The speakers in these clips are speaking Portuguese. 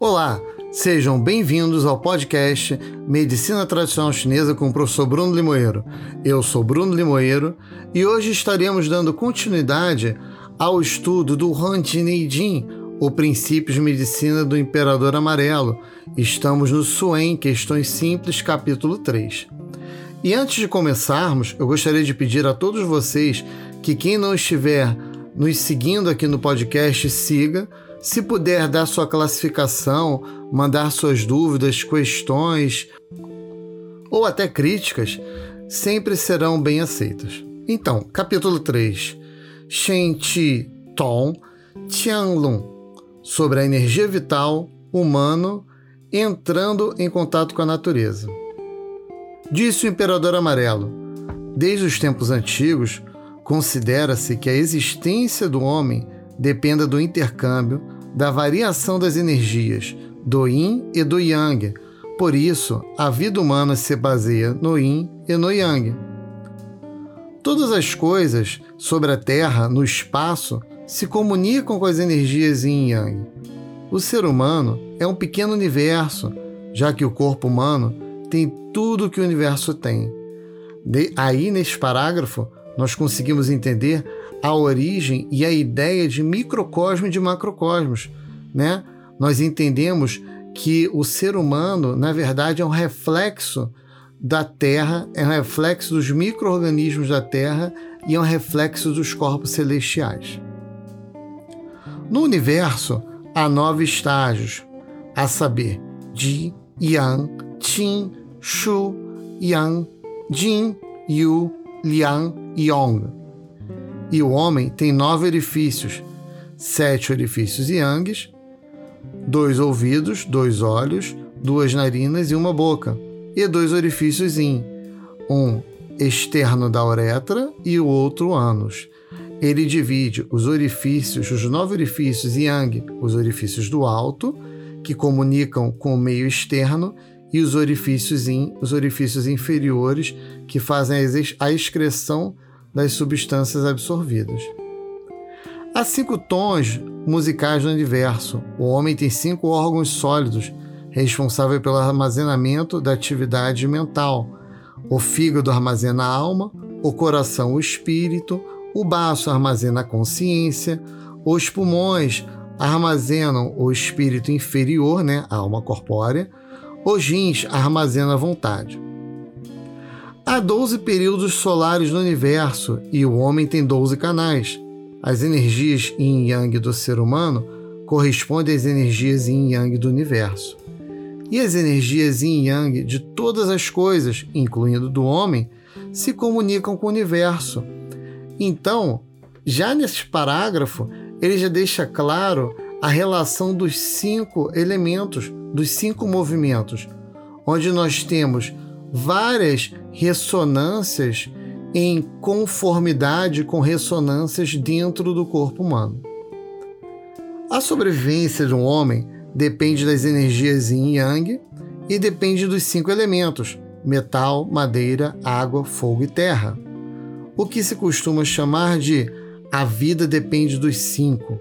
Olá, sejam bem-vindos ao podcast Medicina Tradicional Chinesa com o professor Bruno Limoeiro. Eu sou Bruno Limoeiro e hoje estaremos dando continuidade ao estudo do Han Jin, o Princípios de Medicina do Imperador Amarelo. Estamos no Suen, Questões Simples, capítulo 3. E antes de começarmos, eu gostaria de pedir a todos vocês que quem não estiver nos seguindo aqui no podcast, siga se puder dar sua classificação, mandar suas dúvidas, questões ou até críticas, sempre serão bem aceitas. Então, capítulo 3. Shen Chi Tong Tianlun sobre a energia vital humano entrando em contato com a natureza. Disse o imperador amarelo: Desde os tempos antigos, considera-se que a existência do homem dependa do intercâmbio, da variação das energias, do yin e do yang. Por isso, a vida humana se baseia no yin e no yang. Todas as coisas sobre a Terra, no espaço, se comunicam com as energias yin e yang. O ser humano é um pequeno universo, já que o corpo humano tem tudo que o universo tem. De, aí, neste parágrafo, nós conseguimos entender a origem e a ideia de microcosmo e de macrocosmos, né? Nós entendemos que o ser humano, na verdade, é um reflexo da Terra, é um reflexo dos micro-organismos da Terra e é um reflexo dos corpos celestiais. No universo, há nove estágios, a saber, Ji, Yang, Qin, Shu, Yang, Jin, Yu, Liang e Yong. E o homem tem nove orifícios, sete orifícios yangues, dois ouvidos, dois olhos, duas narinas e uma boca, e dois orifícios yin, um externo da uretra e o outro ânus. Ele divide os orifícios, os nove orifícios yang, os orifícios do alto, que comunicam com o meio externo, e os orifícios yin, os orifícios inferiores, que fazem a excreção das substâncias absorvidas. Há cinco tons musicais no universo. O homem tem cinco órgãos sólidos, responsáveis pelo armazenamento da atividade mental. O fígado armazena a alma, o coração o espírito, o baço armazena a consciência, os pulmões armazenam o espírito inferior, né, a alma corpórea, os rins armazenam a vontade. Há 12 períodos solares no universo e o homem tem 12 canais. As energias yin e yang do ser humano correspondem às energias yin e yang do universo. E as energias yin e yang de todas as coisas, incluindo do homem, se comunicam com o universo. Então, já nesse parágrafo, ele já deixa claro a relação dos cinco elementos, dos cinco movimentos, onde nós temos várias ressonâncias em conformidade com ressonâncias dentro do corpo humano. A sobrevivência de um homem depende das energias yin e yang e depende dos cinco elementos: metal, madeira, água, fogo e terra. O que se costuma chamar de a vida depende dos cinco.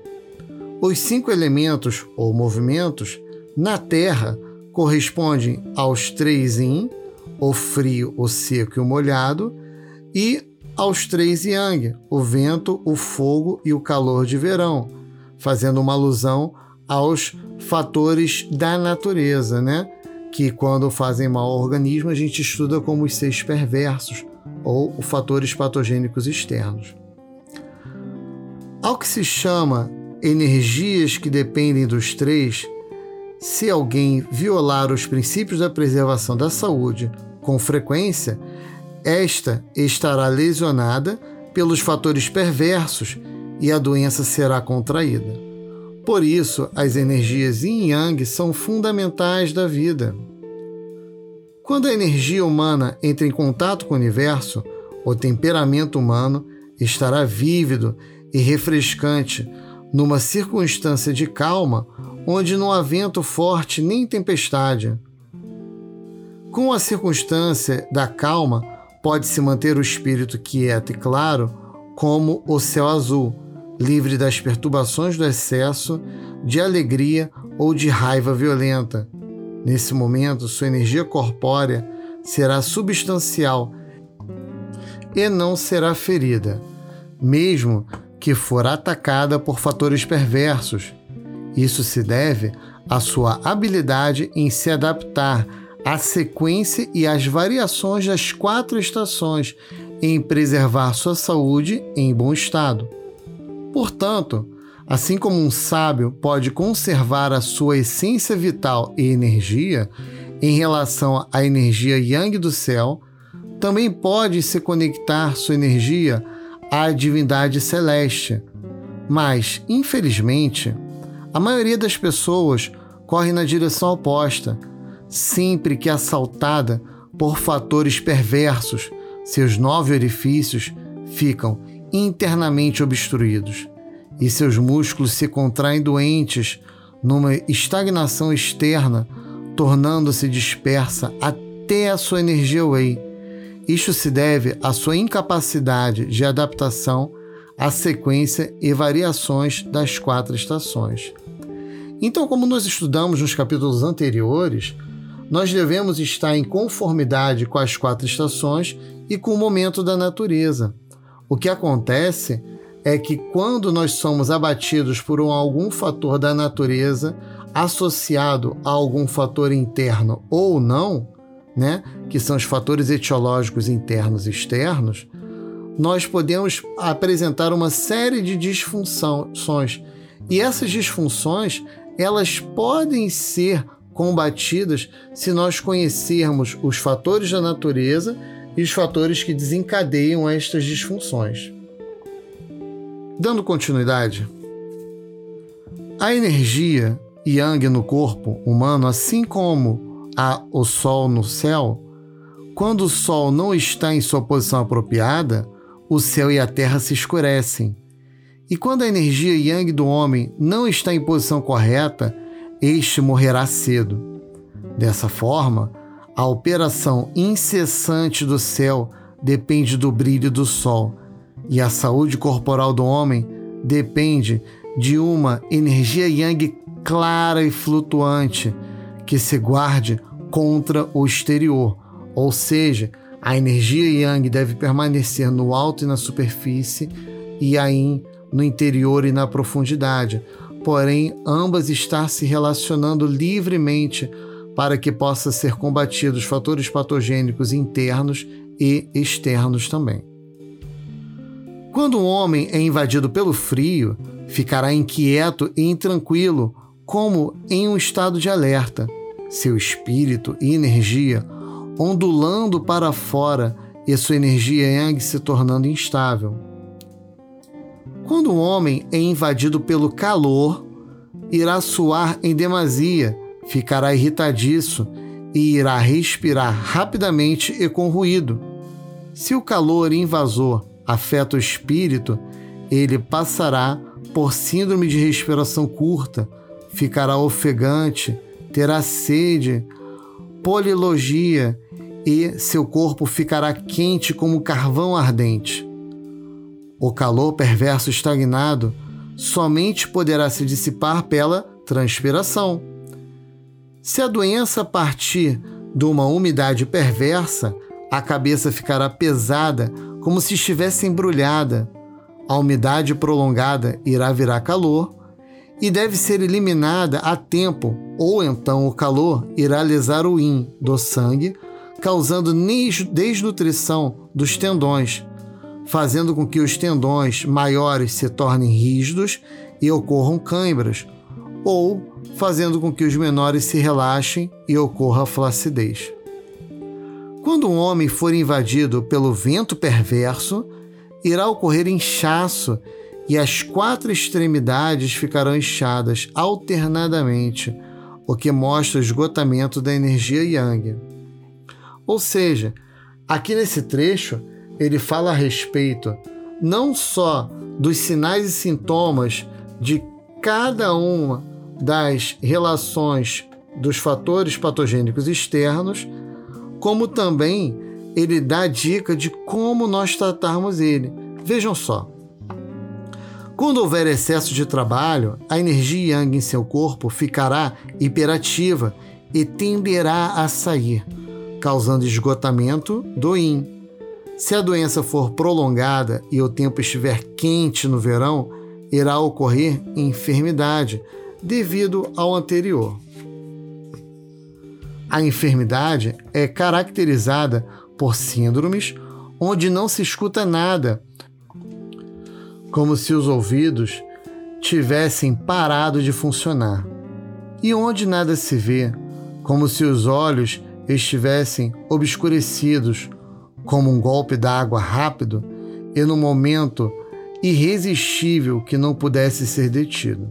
Os cinco elementos ou movimentos na Terra correspondem aos três yin, o frio, o seco e o molhado, e aos três yang, o vento, o fogo e o calor de verão, fazendo uma alusão aos fatores da natureza, né? Que quando fazem mal ao organismo a gente estuda como os seis perversos ou os fatores patogênicos externos. Ao que se chama energias que dependem dos três, se alguém violar os princípios da preservação da saúde com frequência, esta estará lesionada pelos fatores perversos e a doença será contraída. Por isso, as energias yin yang são fundamentais da vida. Quando a energia humana entra em contato com o universo, o temperamento humano estará vívido e refrescante numa circunstância de calma onde não há vento forte nem tempestade. Com a circunstância da calma, pode-se manter o espírito quieto e claro, como o céu azul, livre das perturbações do excesso de alegria ou de raiva violenta. Nesse momento, sua energia corpórea será substancial e não será ferida, mesmo que for atacada por fatores perversos. Isso se deve à sua habilidade em se adaptar à sequência e às variações das quatro estações, em preservar sua saúde em bom estado. Portanto, assim como um sábio pode conservar a sua essência vital e energia em relação à energia yang do céu, também pode se conectar sua energia à divindade celeste. Mas, infelizmente, a maioria das pessoas corre na direção oposta, sempre que assaltada por fatores perversos, seus nove orifícios ficam internamente obstruídos e seus músculos se contraem doentes numa estagnação externa, tornando-se dispersa até a sua energia whey. Isto se deve à sua incapacidade de adaptação à sequência e variações das quatro estações. Então, como nós estudamos nos capítulos anteriores, nós devemos estar em conformidade com as quatro estações e com o momento da natureza. O que acontece é que quando nós somos abatidos por um, algum fator da natureza associado a algum fator interno ou não, né, que são os fatores etiológicos internos e externos, nós podemos apresentar uma série de disfunções. E essas disfunções, elas podem ser combatidas se nós conhecermos os fatores da natureza e os fatores que desencadeiam estas disfunções. Dando continuidade, a energia yang no corpo humano, assim como há o sol no céu, quando o sol não está em sua posição apropriada, o céu e a terra se escurecem. E quando a energia yang do homem não está em posição correta, este morrerá cedo. Dessa forma, a operação incessante do céu depende do brilho do sol, e a saúde corporal do homem depende de uma energia yang clara e flutuante que se guarde contra o exterior, ou seja, a energia yang deve permanecer no alto e na superfície, e aí no interior e na profundidade, porém ambas estar se relacionando livremente para que possa ser combatidos fatores patogênicos internos e externos também. Quando um homem é invadido pelo frio, ficará inquieto e intranquilo, como em um estado de alerta, seu espírito e energia ondulando para fora e sua energia yang se tornando instável. Quando um homem é invadido pelo calor, irá suar em demasia, ficará irritadiço e irá respirar rapidamente e com ruído. Se o calor invasor afeta o espírito, ele passará por síndrome de respiração curta, ficará ofegante, terá sede, polilogia e seu corpo ficará quente como carvão ardente. O calor perverso estagnado somente poderá se dissipar pela transpiração. Se a doença partir de uma umidade perversa, a cabeça ficará pesada como se estivesse embrulhada. A umidade prolongada irá virar calor e deve ser eliminada a tempo, ou então o calor irá lesar o yin do sangue, causando desnutrição dos tendões, fazendo com que os tendões maiores se tornem rígidos e ocorram câimbras, ou fazendo com que os menores se relaxem e ocorra flacidez. Quando um homem for invadido pelo vento perverso, irá ocorrer inchaço e as quatro extremidades ficarão inchadas alternadamente, o que mostra o esgotamento da energia yang. Ou seja, aqui nesse trecho, ele fala a respeito não só dos sinais e sintomas de cada uma das relações dos fatores patogênicos externos, como também ele dá dica de como nós tratarmos ele. Vejam só. Quando houver excesso de trabalho, a energia yang em seu corpo ficará hiperativa e tenderá a sair, causando esgotamento do yin. Se a doença for prolongada e o tempo estiver quente no verão, irá ocorrer enfermidade devido ao anterior. A enfermidade é caracterizada por síndromes onde não se escuta nada como se os ouvidos tivessem parado de funcionar, e onde nada se vê, como se os olhos estivessem obscurecidos, como um golpe d'água rápido e no momento irresistível que não pudesse ser detido.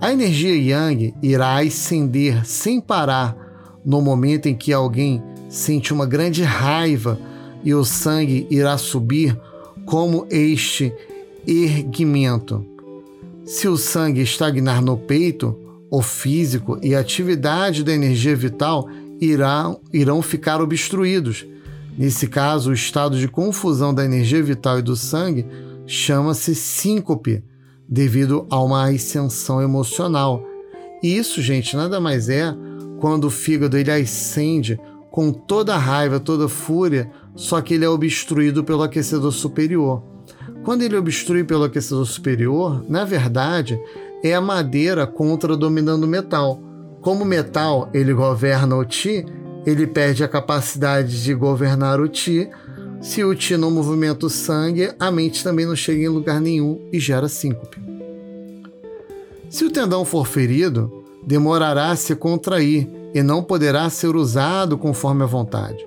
A energia yang irá ascender sem parar no momento em que alguém sente uma grande raiva e o sangue irá subir como este erguimento. Se o sangue estagnar no peito, o físico e a atividade da energia vital irão, irão ficar obstruídos. Nesse caso, o estado de confusão da energia vital e do sangue chama-se síncope, devido a uma ascensão emocional. E isso, gente, nada mais é quando o fígado ele ascende com toda a raiva, toda a fúria, só que ele é obstruído pelo aquecedor superior. Quando ele obstrui pelo aquecedor superior, na verdade, é a madeira contra dominando o metal. Como o metal ele governa o Ti, ele perde a capacidade de governar o Ti. Se o Ti não movimenta o sangue, a mente também não chega em lugar nenhum e gera síncope. Se o tendão for ferido, demorará a se contrair e não poderá ser usado conforme a vontade.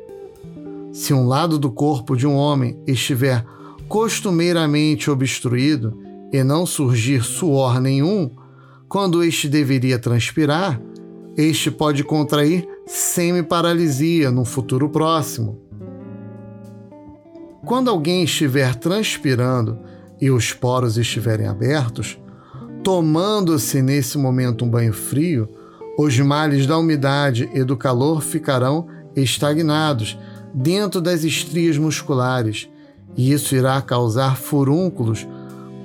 Se um lado do corpo de um homem estiver costumeiramente obstruído e não surgir suor nenhum, quando este deveria transpirar, este pode contrair semi-paralisia no futuro próximo. Quando alguém estiver transpirando e os poros estiverem abertos, tomando-se nesse momento um banho frio, os males da umidade e do calor ficarão estagnados dentro das estrias musculares e isso irá causar furúnculos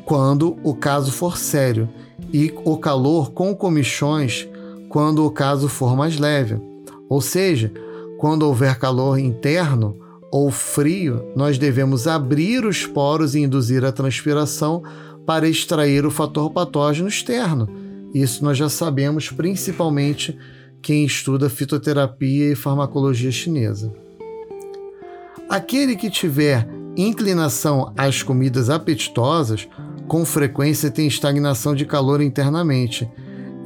quando o caso for sério, e o calor com comichões quando o caso for mais leve. Ou seja, quando houver calor interno ou frio, nós devemos abrir os poros e induzir a transpiração para extrair o fator patógeno externo. Isso nós já sabemos, principalmente quem estuda fitoterapia e farmacologia chinesa. Aquele que tiver inclinação às comidas apetitosas, com frequência tem estagnação de calor internamente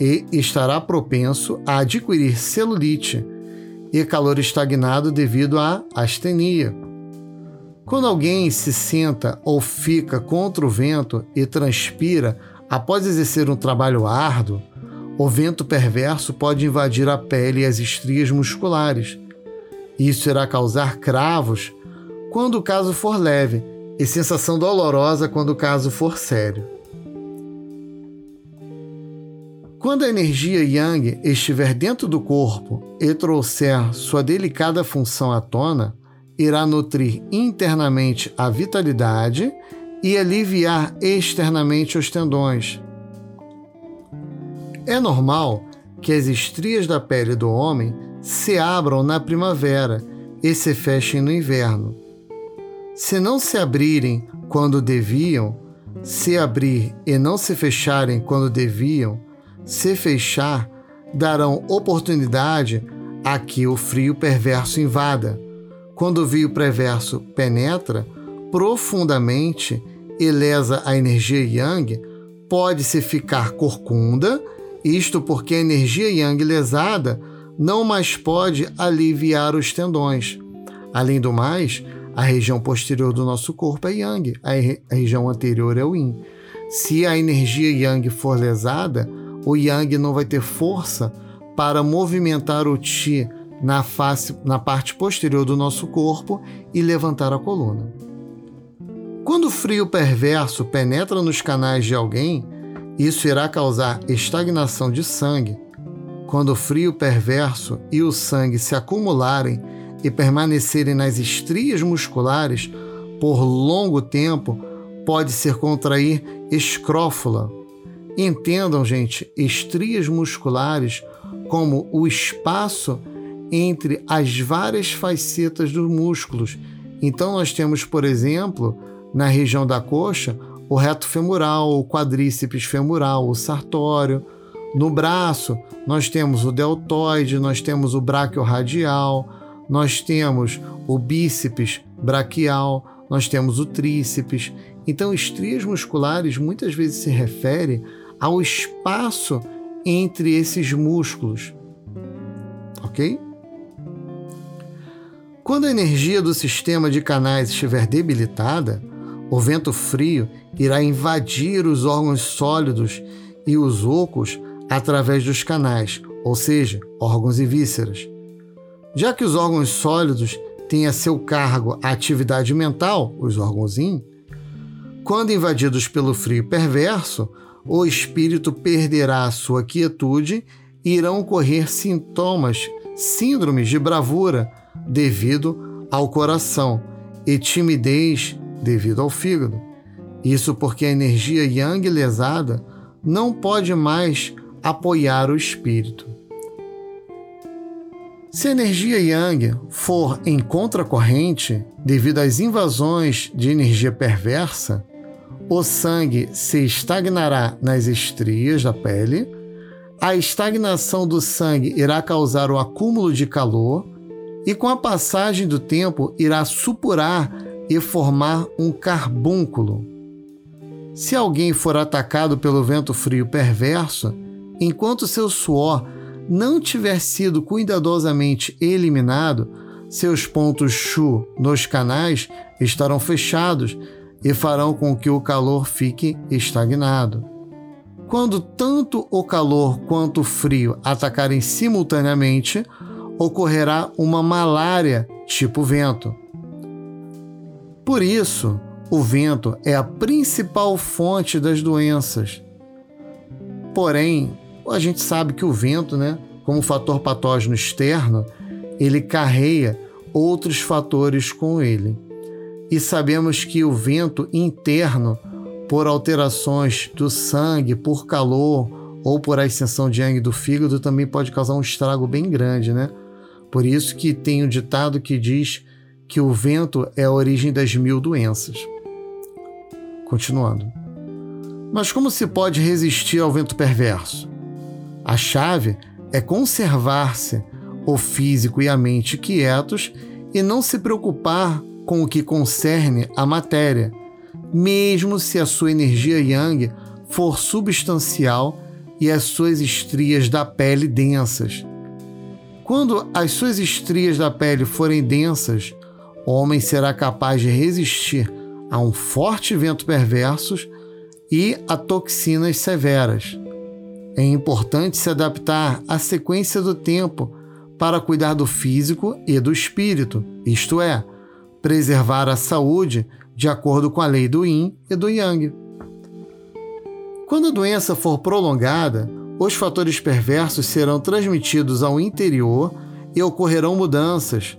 e estará propenso a adquirir celulite e calor estagnado devido à astenia. Quando alguém se senta ou fica contra o vento e transpira após exercer um trabalho árduo, o vento perverso pode invadir a pele e as estrias musculares. Isso irá causar cravos quando o caso for leve e sensação dolorosa quando o caso for sério. Quando a energia yang estiver dentro do corpo e trouxer sua delicada função à tona, irá nutrir internamente a vitalidade e aliviar externamente os tendões. É normal que as estrias da pele do homem se abram na primavera e se fechem no inverno. Se não se abrirem quando deviam, se abrir e não se fecharem quando deviam, se fechar, darão oportunidade a que o frio perverso invada. Quando o frio perverso penetra profundamente e lesa a energia yang, pode-se ficar corcunda, isto porque a energia yang lesada não mais pode aliviar os tendões. Além do mais, a região posterior do nosso corpo é Yang, a, re a região anterior é o Yin. Se a energia Yang for lesada, o Yang não vai ter força para movimentar o Qi na, face, na parte posterior do nosso corpo e levantar a coluna. Quando o frio perverso penetra nos canais de alguém, isso irá causar estagnação de sangue. Quando o frio perverso e o sangue se acumularem e permanecerem nas estrias musculares por longo tempo, pode-se contrair escrófula. Entendam, gente, estrias musculares como o espaço entre as várias facetas dos músculos. Então, nós temos, por exemplo, na região da coxa, o reto femoral, o quadríceps femoral, o sartório. No braço, nós temos o deltoide, nós temos o braquio radial, nós temos o bíceps braquial, nós temos o tríceps. Então, estrias musculares muitas vezes se refere ao espaço entre esses músculos. Ok? Quando a energia do sistema de canais estiver debilitada, o vento frio irá invadir os órgãos sólidos e os ocos através dos canais, ou seja, órgãos e vísceras. Já que os órgãos sólidos têm a seu cargo a atividade mental, os órgãos yin, quando invadidos pelo frio perverso, o espírito perderá sua quietude e irão ocorrer sintomas, síndromes de bravura devido ao coração e timidez devido ao fígado. Isso porque a energia yang lesada não pode mais apoiar o espírito. Se a energia yang for em contracorrente, devido às invasões de energia perversa, o sangue se estagnará nas estrias da pele, a estagnação do sangue irá causar o acúmulo de calor e, com a passagem do tempo, irá supurar e formar um carbúnculo. Se alguém for atacado pelo vento frio perverso, enquanto seu suor não tiver sido cuidadosamente eliminado, seus pontos Chu nos canais estarão fechados e farão com que o calor fique estagnado. Quando tanto o calor quanto o frio atacarem simultaneamente, ocorrerá uma malária tipo vento. Por isso, o vento é a principal fonte das doenças. Porém, a gente sabe que o vento, né, como fator patógeno externo, ele carrega outros fatores com ele. E sabemos que o vento interno, por alterações do sangue, por calor ou por ascensão de sangue do fígado, também pode causar um estrago bem grande, né? Por isso que tem um ditado que diz que o vento é a origem das mil doenças. Continuando. Mas como se pode resistir ao vento perverso? A chave é conservar-se o físico e a mente quietos e não se preocupar com o que concerne a matéria, mesmo se a sua energia yang for substancial e as suas estrias da pele densas. Quando as suas estrias da pele forem densas, o homem será capaz de resistir a um forte vento perverso e a toxinas severas. É importante se adaptar à sequência do tempo para cuidar do físico e do espírito, isto é, preservar a saúde de acordo com a lei do Yin e do Yang. Quando a doença for prolongada, os fatores perversos serão transmitidos ao interior e ocorrerão mudanças.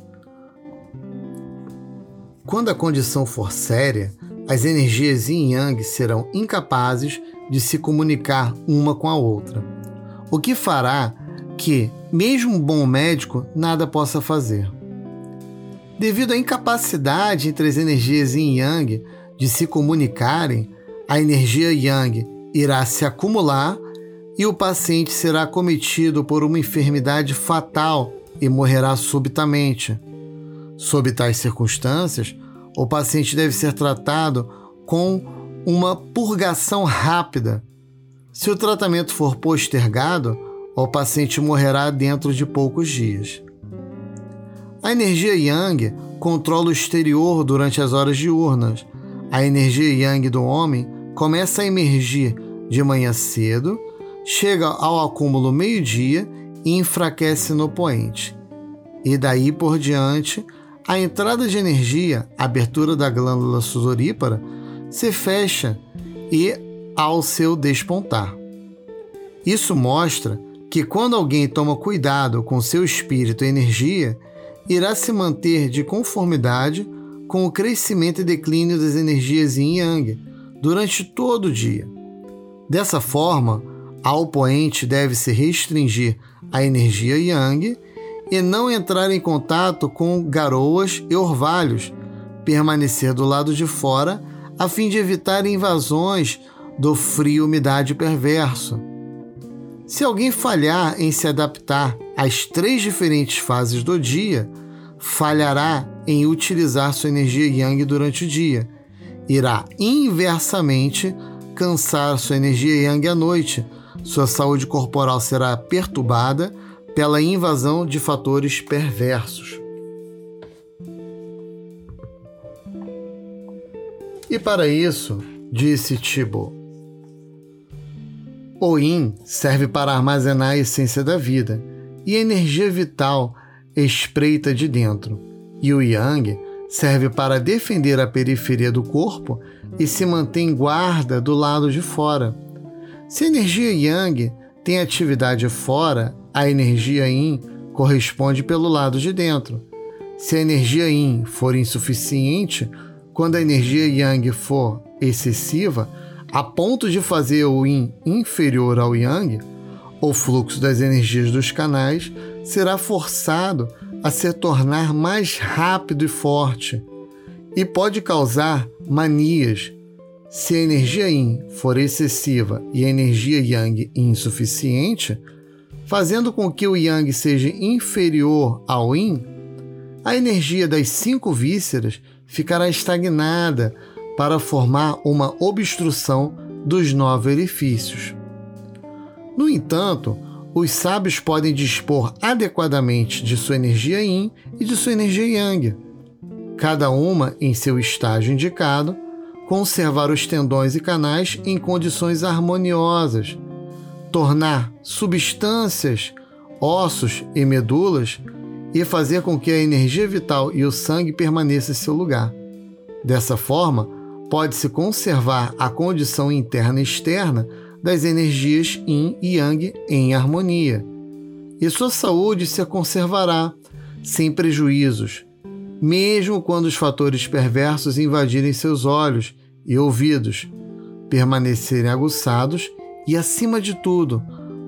Quando a condição for séria, as energias yin yang serão incapazes de se comunicar uma com a outra, o que fará que, mesmo um bom médico, nada possa fazer. Devido à incapacidade entre as energias yin e yang de se comunicarem, a energia yang irá se acumular e o paciente será cometido por uma enfermidade fatal e morrerá subitamente. Sob tais circunstâncias, o paciente deve ser tratado com uma purgação rápida. Se o tratamento for postergado, o paciente morrerá dentro de poucos dias. A energia yang controla o exterior durante as horas diurnas. A energia yang do homem começa a emergir de manhã cedo, chega ao acúmulo meio-dia e enfraquece no poente. E daí por diante, a entrada de energia, abertura da glândula sudorípara, se fecha e ao seu despontar. Isso mostra que quando alguém toma cuidado com seu espírito e energia, irá se manter de conformidade com o crescimento e declínio das energias yin yang, durante todo o dia. Dessa forma, ao poente deve se restringir à energia yang e não entrar em contato com garoas e orvalhos, permanecer do lado de fora a fim de evitar invasões do frio-umidade perverso. Se alguém falhar em se adaptar às três diferentes fases do dia, falhará em utilizar sua energia yang durante o dia. Irá inversamente cansar sua energia yang à noite. Sua saúde corporal será perturbada pela invasão de fatores perversos. E para isso, disse Tibo, o Yin serve para armazenar a essência da vida e a energia vital espreita de dentro, e o Yang serve para defender a periferia do corpo e se mantém guarda do lado de fora. Se a energia Yang tem atividade fora, a energia Yin corresponde pelo lado de dentro. Se a energia Yin for insuficiente, quando a energia Yang for excessiva, a ponto de fazer o Yin inferior ao Yang, o fluxo das energias dos canais será forçado a se tornar mais rápido e forte e pode causar manias. Se a energia Yin for excessiva e a energia Yang insuficiente, fazendo com que o Yang seja inferior ao Yin, a energia das cinco vísceras ficará estagnada para formar uma obstrução dos nove orifícios. No entanto, os sábios podem dispor adequadamente de sua energia yin e de sua energia yang, cada uma em seu estágio indicado, conservar os tendões e canais em condições harmoniosas, tornar substâncias, ossos e medulas e fazer com que a energia vital e o sangue permaneçam em seu lugar. Dessa forma, pode-se conservar a condição interna e externa das energias yin e yang em harmonia, e sua saúde se conservará sem prejuízos, mesmo quando os fatores perversos invadirem seus olhos e ouvidos, permanecerem aguçados e, acima de tudo,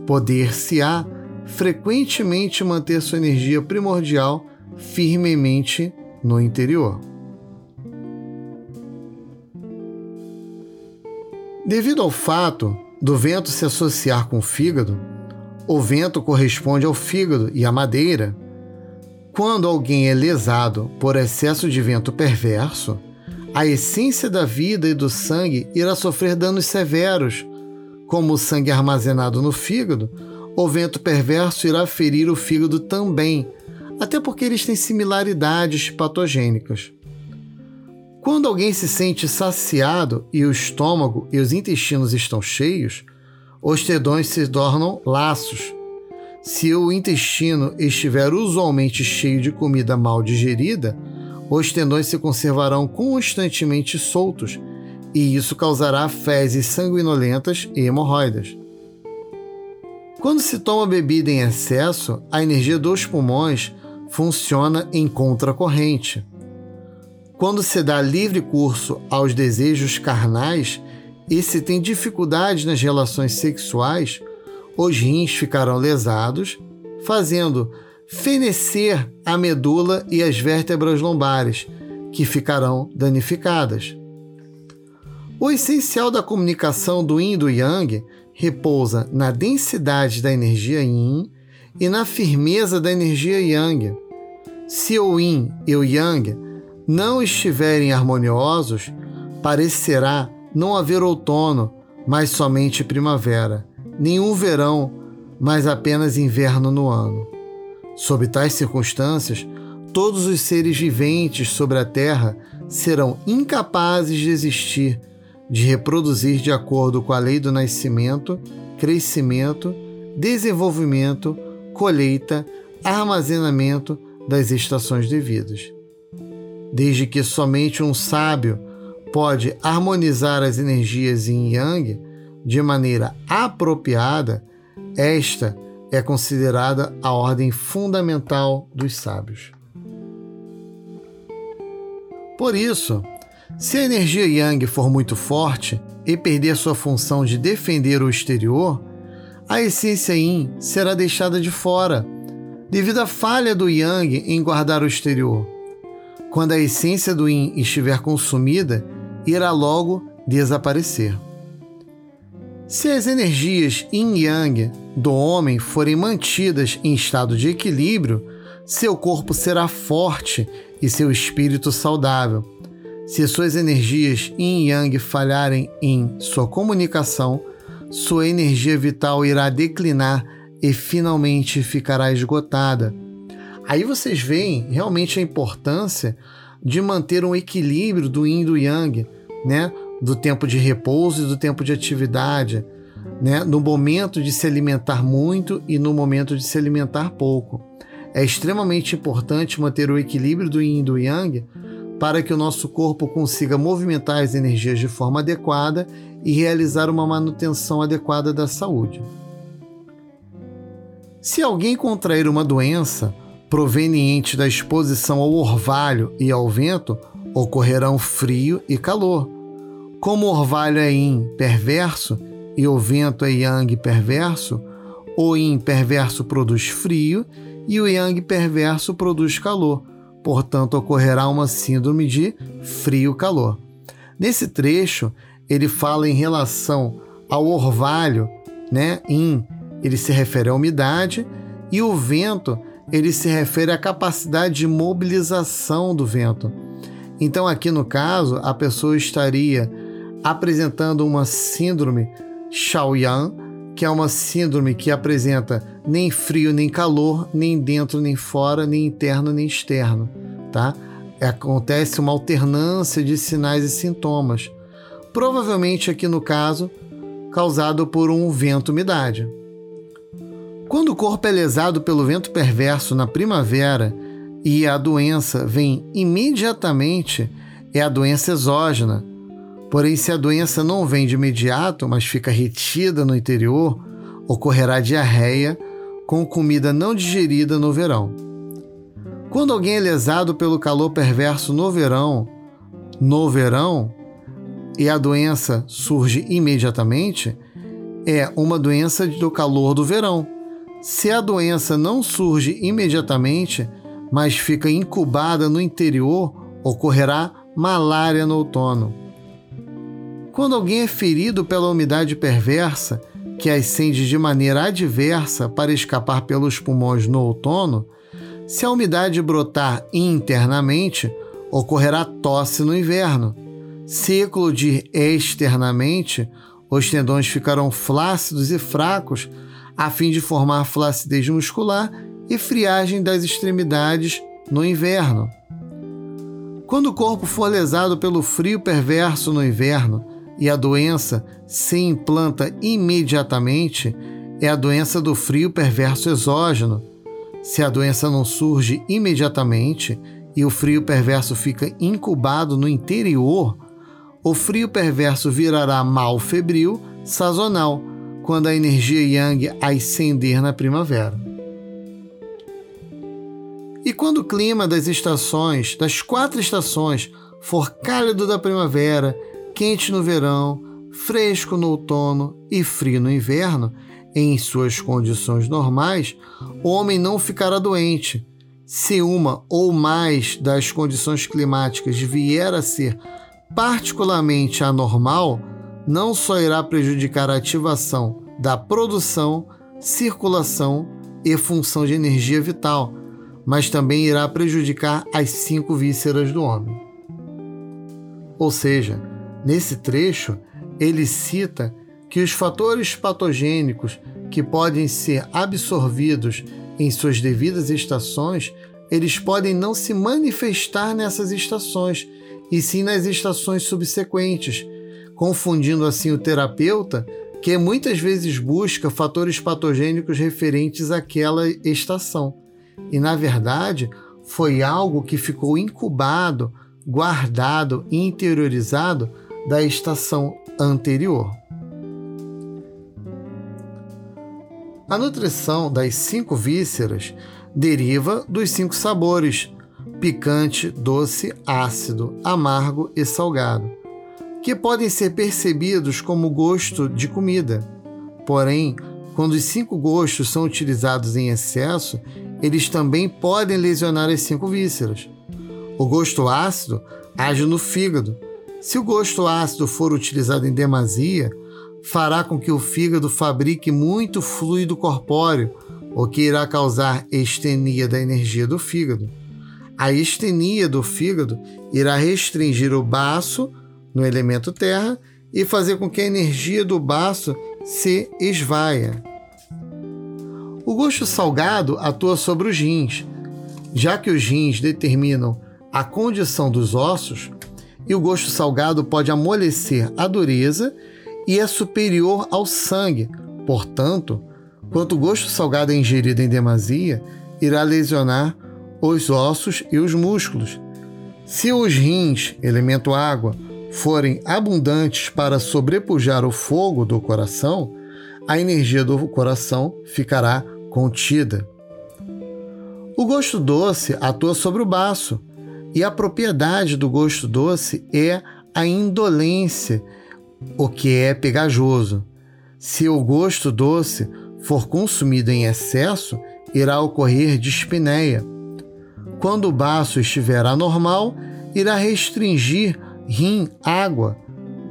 poder-se-á frequentemente manter sua energia primordial firmemente no interior. Devido ao fato do vento se associar com o fígado, o vento corresponde ao fígado e à madeira. Quando alguém é lesado por excesso de vento perverso, a essência da vida e do sangue irá sofrer danos severos. Como o sangue armazenado no fígado, o vento perverso irá ferir o fígado também, até porque eles têm similaridades patogênicas. Quando alguém se sente saciado e o estômago e os intestinos estão cheios, os tendões se tornam laços. Se o intestino estiver usualmente cheio de comida mal digerida, os tendões se conservarão constantemente soltos e isso causará fezes sanguinolentas e hemorroidas. Quando se toma bebida em excesso, a energia dos pulmões funciona em contracorrente. Quando se dá livre curso aos desejos carnais e se tem dificuldade nas relações sexuais, os rins ficarão lesados, fazendo fenecer a medula e as vértebras lombares, que ficarão danificadas. O essencial da comunicação do yin e do yang repousa na densidade da energia yin e na firmeza da energia yang. Se o yin e o yang não estiverem harmoniosos, parecerá não haver outono, mas somente primavera, nenhum verão, mas apenas inverno no ano. Sob tais circunstâncias, todos os seres viventes sobre a Terra serão incapazes de existir, de reproduzir de acordo com a lei do nascimento, crescimento, desenvolvimento, colheita, armazenamento das estações devidas desde que somente um sábio pode harmonizar as energias yin yang de maneira apropriada, esta é considerada a ordem fundamental dos sábios. Por isso, Se a energia yang for muito forte e perder sua função de defender o exterior, a essência yin será deixada de fora, devido à falha do yang em guardar o exterior. Quando a essência do yin estiver consumida, irá logo desaparecer. Se as energias yin yang do homem forem mantidas em estado de equilíbrio, seu corpo será forte e seu espírito saudável. Se suas energias yin yang falharem em sua comunicação, sua energia vital irá declinar e finalmente ficará esgotada. Aí vocês veem realmente a importância de manter um equilíbrio do yin e do yang, né? Do tempo de repouso e do tempo de atividade, né? No momento de se alimentar muito e no momento de se alimentar pouco. É extremamente importante manter o equilíbrio do yin e do yang para que o nosso corpo consiga movimentar as energias de forma adequada e realizar uma manutenção adequada da saúde. Se alguém contrair uma doença proveniente da exposição ao orvalho e ao vento, ocorrerão frio e calor. Como o orvalho é yin perverso e o vento é yang perverso, o yin perverso produz frio e o yang perverso produz calor. Portanto, ocorrerá uma síndrome de frio-calor. Nesse trecho, ele fala em relação ao orvalho, né? Yin, ele se refere à umidade, e o vento, ele se refere à capacidade de mobilização do vento. Então, aqui no caso, a pessoa estaria apresentando uma síndrome Shaoyan, que é uma síndrome que apresenta nem frio nem calor, nem dentro nem fora, nem interno nem externo, tá? Acontece uma alternância de sinais e sintomas, provavelmente aqui no caso causado por um vento-umidade. Quando o corpo é lesado pelo vento perverso na primavera e a doença vem imediatamente, é a doença exógena, Porém, se a doença não vem de imediato, mas fica retida no interior, ocorrerá diarreia com comida não digerida no verão. Quando alguém é lesado pelo calor perverso no verão, no verão, e a doença surge imediatamente, é uma doença do calor do verão. Se a doença não surge imediatamente, mas fica incubada no interior, ocorrerá malária no outono. Quando alguém é ferido pela umidade perversa, que ascende de maneira adversa para escapar pelos pulmões no outono, se a umidade brotar internamente, ocorrerá tosse no inverno. Se eclodir externamente, os tendões ficarão flácidos e fracos, a fim de formar flacidez muscular e friagem das extremidades no inverno. Quando o corpo for lesado pelo frio perverso no inverno, e a doença se implanta imediatamente, é a doença do frio perverso exógeno. Se a doença não surge imediatamente e o frio perverso fica incubado no interior, o frio perverso virará mal febril sazonal, quando a energia yang ascender na primavera. E quando o clima das estações, das quatro estações, for cálido da primavera quente no verão, fresco no outono e frio no inverno, em suas condições normais, o homem não ficará doente. Se uma ou mais das condições climáticas vier a ser particularmente anormal, não só irá prejudicar a ativação da produção, circulação e função de energia vital, mas também irá prejudicar as cinco vísceras do homem. Ou seja, Nesse trecho, ele cita que os fatores patogênicos que podem ser absorvidos em suas devidas estações, eles podem não se manifestar nessas estações, e sim nas estações subsequentes, confundindo assim o terapeuta, que muitas vezes busca fatores patogênicos referentes àquela estação. E na verdade, foi algo que ficou incubado, guardado, interiorizado da estação anterior. A nutrição das cinco vísceras deriva dos cinco sabores, picante, doce, ácido, amargo e salgado, que podem ser percebidos como gosto de comida. Porém, quando os cinco gostos são utilizados em excesso, eles também podem lesionar as cinco vísceras. O gosto ácido age no fígado. Se o gosto ácido for utilizado em demasia, fará com que o fígado fabrique muito fluido corpóreo, o que irá causar estenia da energia do fígado. A estenia do fígado irá restringir o baço no elemento terra e fazer com que a energia do baço se esvaia. O gosto salgado atua sobre os rins, já que os rins determinam a condição dos ossos, e o gosto salgado pode amolecer a dureza e é superior ao sangue. Portanto, quanto o gosto salgado é ingerido em demasia, irá lesionar os ossos e os músculos. Se os rins, elemento água, forem abundantes para sobrepujar o fogo do coração, a energia do coração ficará contida. O gosto doce atua sobre o baço, e a propriedade do gosto doce é a indolência o que é pegajoso. Se o gosto doce for consumido em excesso, irá ocorrer dispneia. Quando o baço estiver anormal, irá restringir rim, água,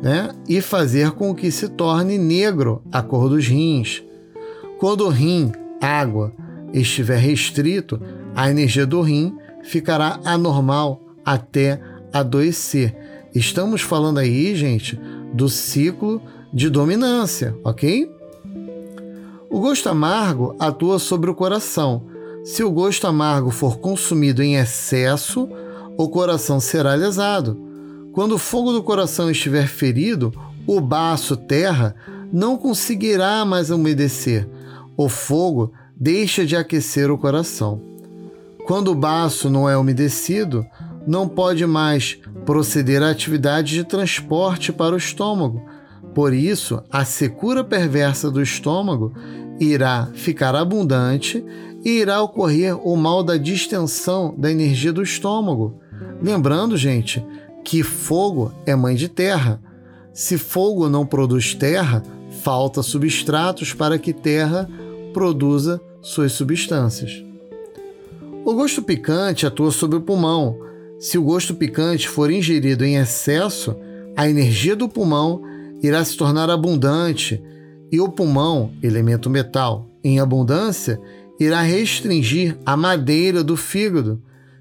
né? e fazer com que se torne negro a cor dos rins. Quando o rim, água, estiver restrito, a energia do rim ficará anormal até adoecer. Estamos falando aí, gente, do ciclo de dominância, ok? O gosto amargo atua sobre o coração. Se o gosto amargo for consumido em excesso, o coração será lesado. Quando o fogo do coração estiver ferido, o baço terra não conseguirá mais umedecer. O fogo deixa de aquecer o coração. Quando o baço não é umedecido, não pode mais proceder à atividade de transporte para o estômago. Por isso, a secura perversa do estômago irá ficar abundante e irá ocorrer o mal da distensão da energia do estômago. Lembrando, gente, que fogo é mãe de terra. Se fogo não produz terra, falta substratos para que terra produza suas substâncias. O gosto picante atua sobre o pulmão, se o gosto picante for ingerido em excesso, a energia do pulmão irá se tornar abundante e o pulmão, elemento metal, em abundância, irá restringir a madeira do fígado,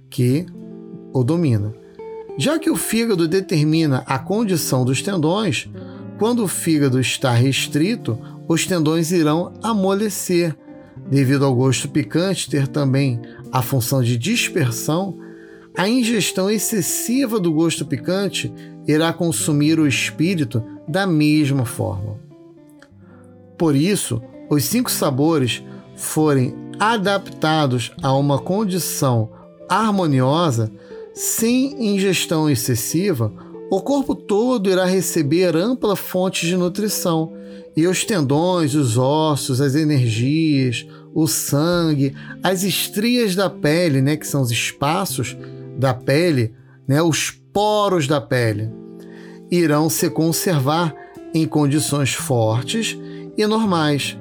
que o domina. Já que o fígado determina a condição dos tendões, quando o fígado está restrito, os tendões irão amolecer. Devido ao gosto picante ter também a função de dispersão, a ingestão excessiva do gosto picante irá consumir o espírito da mesma forma. Por isso, os cinco sabores forem adaptados a uma condição harmoniosa, sem ingestão excessiva, o corpo todo irá receber ampla fonte de nutrição e os tendões, os ossos, as energias, o sangue, as estrias da pele, né, que são os espaços, da pele, né, os poros da pele, irão se conservar em condições fortes e normais.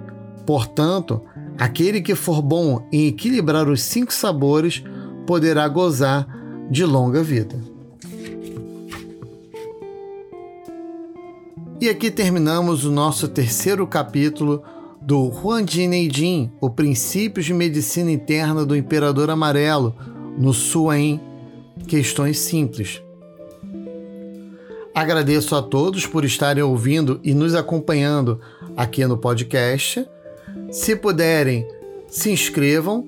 Portanto, aquele que for bom em equilibrar os cinco sabores poderá gozar de longa vida. E aqui terminamos o nosso terceiro capítulo do Huan Jin o Princípios de Medicina Interna do Imperador Amarelo, no Suen questões simples. Agradeço a todos por estarem ouvindo e nos acompanhando aqui no podcast. Se puderem, se inscrevam,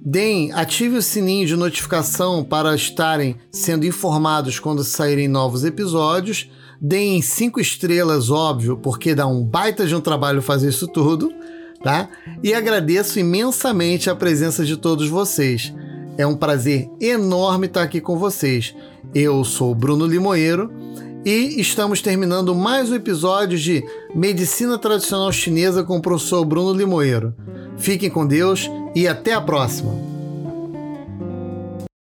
deem, ative o sininho de notificação para estarem sendo informados quando saírem novos episódios. Deem cinco estrelas, óbvio, porque dá um baita de um trabalho fazer isso tudo, tá? E agradeço imensamente a presença de todos vocês. É um prazer enorme estar aqui com vocês. Eu sou Bruno Limoeiro e estamos terminando mais um episódio de Medicina Tradicional Chinesa com o professor Bruno Limoeiro. Fiquem com Deus e até a próxima!